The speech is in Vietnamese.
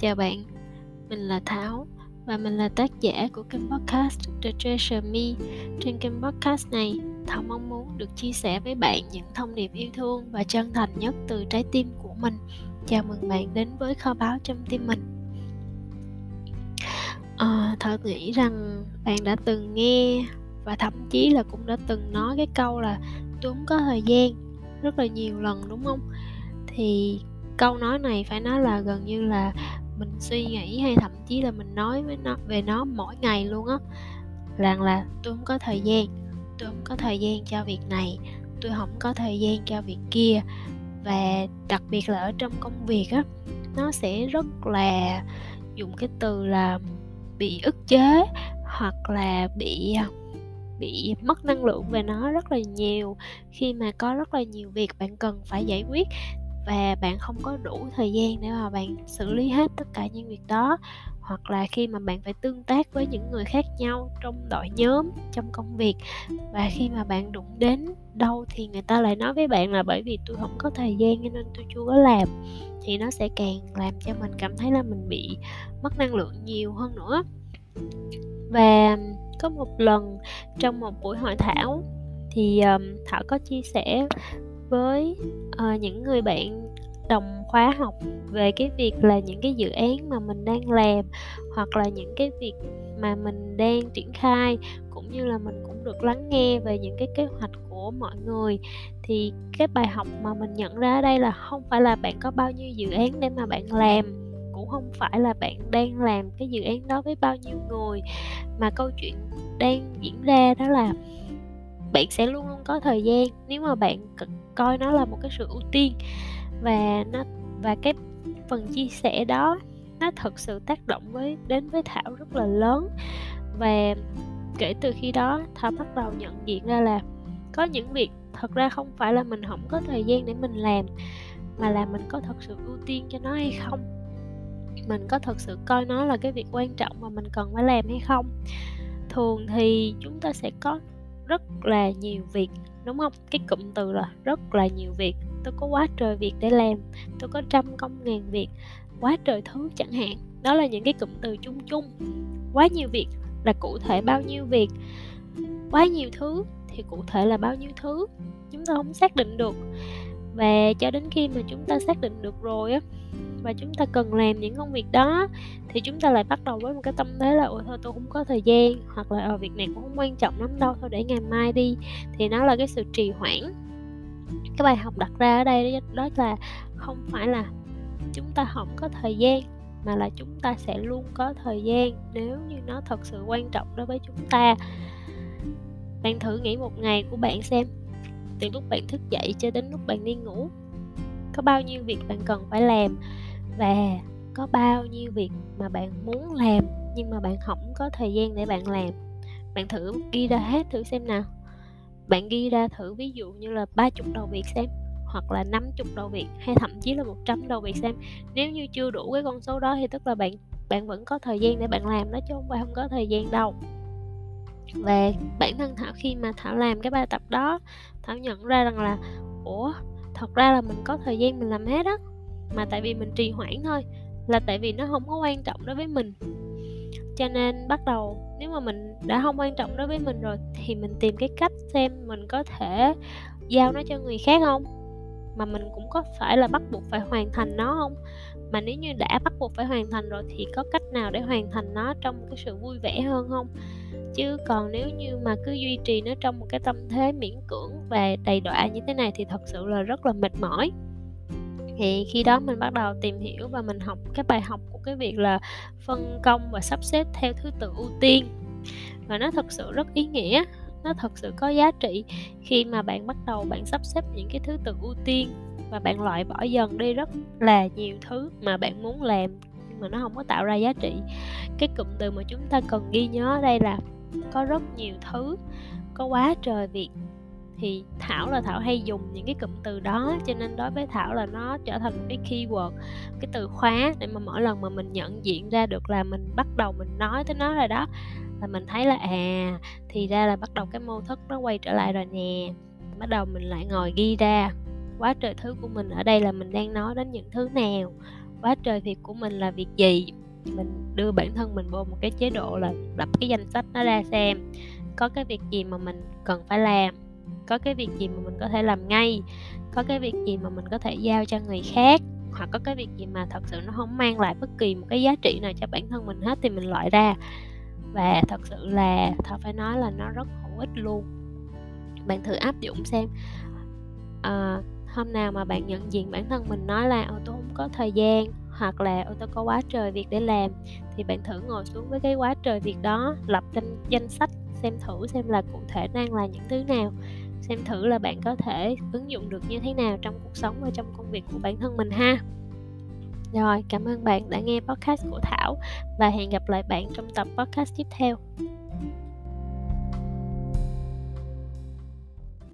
Chào bạn, mình là Thảo và mình là tác giả của kênh podcast The Treasure Me. Trên kênh podcast này, Thảo mong muốn được chia sẻ với bạn những thông điệp yêu thương và chân thành nhất từ trái tim của mình. Chào mừng bạn đến với kho báu trong tim mình. À, Thảo nghĩ rằng bạn đã từng nghe và thậm chí là cũng đã từng nói cái câu là tôi không có thời gian rất là nhiều lần đúng không? Thì câu nói này phải nói là gần như là mình suy nghĩ hay thậm chí là mình nói với nó, về nó mỗi ngày luôn á. Rằng là tôi không có thời gian, tôi không có thời gian cho việc này, tôi không có thời gian cho việc kia. Và đặc biệt là ở trong công việc á, nó sẽ rất là dùng cái từ là bị ức chế hoặc là bị à, bị mất năng lượng về nó rất là nhiều. Khi mà có rất là nhiều việc bạn cần phải giải quyết và bạn không có đủ thời gian để mà bạn xử lý hết tất cả những việc đó. Hoặc là khi mà bạn phải tương tác với những người khác nhau trong đội nhóm trong công việc và khi mà bạn đụng đến đâu thì người ta lại nói với bạn là bởi vì tôi không có thời gian nên tôi chưa có làm. Thì nó sẽ càng làm cho mình cảm thấy là mình bị mất năng lượng nhiều hơn nữa. Và có một lần trong một buổi hội thảo thì um, thảo có chia sẻ với uh, những người bạn đồng khóa học về cái việc là những cái dự án mà mình đang làm hoặc là những cái việc mà mình đang triển khai cũng như là mình cũng được lắng nghe về những cái kế hoạch của mọi người. Thì cái bài học mà mình nhận ra ở đây là không phải là bạn có bao nhiêu dự án để mà bạn làm cũng không phải là bạn đang làm cái dự án đó với bao nhiêu người. Mà câu chuyện đang diễn ra đó là bạn sẽ luôn luôn có thời gian. Nếu mà bạn coi nó là một cái sự ưu tiên. Và nó, và cái phần chia sẻ đó, nó thực sự tác động với, đến với thảo rất là lớn. Và kể từ khi đó, thảo bắt đầu nhận diện ra là có những việc thật ra không phải là mình không có thời gian để mình làm, mà là mình có thật sự ưu tiên cho nó hay không. Mình có thật sự coi nó là cái việc quan trọng mà mình cần phải làm hay không. Thường thì chúng ta sẽ có rất là nhiều việc đúng không? Cái cụm từ là rất là nhiều việc. Tôi có quá trời việc để làm. Tôi có trăm công ngàn việc. Quá trời thứ chẳng hạn. Đó là những cái cụm từ chung chung. Quá nhiều việc là cụ thể bao nhiêu việc. Quá nhiều thứ thì cụ thể là bao nhiêu thứ. Chúng ta không xác định được. Và cho đến khi mà chúng ta xác định được rồi á và chúng ta cần làm những công việc đó thì chúng ta lại bắt đầu với một cái tâm thế là ôi thôi tôi không có thời gian. Hoặc là ở ờ, việc này cũng không quan trọng lắm đâu thôi để ngày mai đi. Thì nó là cái sự trì hoãn. Cái bài học đặt ra ở đây đó là không phải là chúng ta không có thời gian mà là chúng ta sẽ luôn có thời gian nếu như nó thật sự quan trọng đối với chúng ta. Bạn thử nghĩ một ngày của bạn xem từ lúc bạn thức dậy cho đến lúc bạn đi ngủ có bao nhiêu việc bạn cần phải làm và có bao nhiêu việc mà bạn muốn làm, nhưng mà bạn không có thời gian để bạn làm? Bạn thử ghi ra hết thử xem nào. Bạn ghi ra thử ví dụ như là ba chục đầu việc xem, hoặc là 50 đầu việc, hay thậm chí là 100 đầu việc xem. Nếu như chưa đủ cái con số đó thì tức là bạn bạn vẫn có thời gian để bạn làm đó, chứ không phải không có thời gian đâu. Và bản thân thảo khi mà thảo làm cái bài tập đó, thảo nhận ra rằng là, ủa, thật ra là mình có thời gian mình làm hết á mà tại vì mình trì hoãn thôi, là tại vì nó không có quan trọng đối với mình. Cho nên bắt đầu, nếu mà mình đã không quan trọng đối với mình rồi, thì mình tìm cái cách xem mình có thể giao nó cho người khác không? Mà mình cũng có phải là bắt buộc phải hoàn thành nó không? Mà nếu như đã bắt buộc phải hoàn thành rồi, thì có cách nào để hoàn thành nó trong cái sự vui vẻ hơn không? Chứ còn nếu như mà cứ duy trì nó trong một cái tâm thế miễn cưỡng và đầy đọa như thế này, thì thật sự là rất là mệt mỏi thì khi đó mình bắt đầu tìm hiểu và mình học cái bài học của cái việc là phân công và sắp xếp theo thứ tự ưu tiên. Và nó thật sự rất ý nghĩa, nó thật sự có giá trị khi mà bạn bắt đầu bạn sắp xếp những cái thứ tự ưu tiên và bạn loại bỏ dần đi rất là nhiều thứ mà bạn muốn làm nhưng mà nó không có tạo ra giá trị. Cái cụm từ mà chúng ta cần ghi nhớ ở đây là có rất nhiều thứ, có quá trời việc thì thảo là thảo hay dùng những cái cụm từ đó, cho nên đối với thảo là nó trở thành một cái keyword, cái từ khóa để mà mỗi lần mà mình nhận diện ra được là mình bắt đầu mình nói tới nó rồi đó, là mình thấy là à thì ra là bắt đầu cái mô thức nó quay trở lại rồi nè. Bắt đầu mình lại ngồi ghi ra, quá trời thứ của mình ở đây là mình đang nói đến những thứ nào, quá trời việc của mình là việc gì. Mình đưa bản thân mình vô một cái chế độ là lập cái danh sách nó ra xem, có cái việc gì mà mình cần phải làm có cái việc gì mà mình có thể làm ngay có cái việc gì mà mình có thể giao cho người khác hoặc có cái việc gì mà thật sự nó không mang lại bất kỳ một cái giá trị nào cho bản thân mình hết thì mình loại ra. Và thật sự là thật phải nói là nó rất hữu ích luôn. Bạn thử áp dụng xem. À, hôm nào mà bạn nhận diện bản thân mình nói là ờ, tôi không có thời gian hoặc là ờ, tôi có quá trời việc để làm thì bạn thử ngồi xuống với cái quá trời việc đó lập danh danh sách xem thử xem là cụ thể đang là những thứ nào xem thử là bạn có thể ứng dụng được như thế nào trong cuộc sống và trong công việc của bản thân mình ha. Rồi, cảm ơn bạn đã nghe podcast của thảo và hẹn gặp lại bạn trong tập podcast tiếp theo.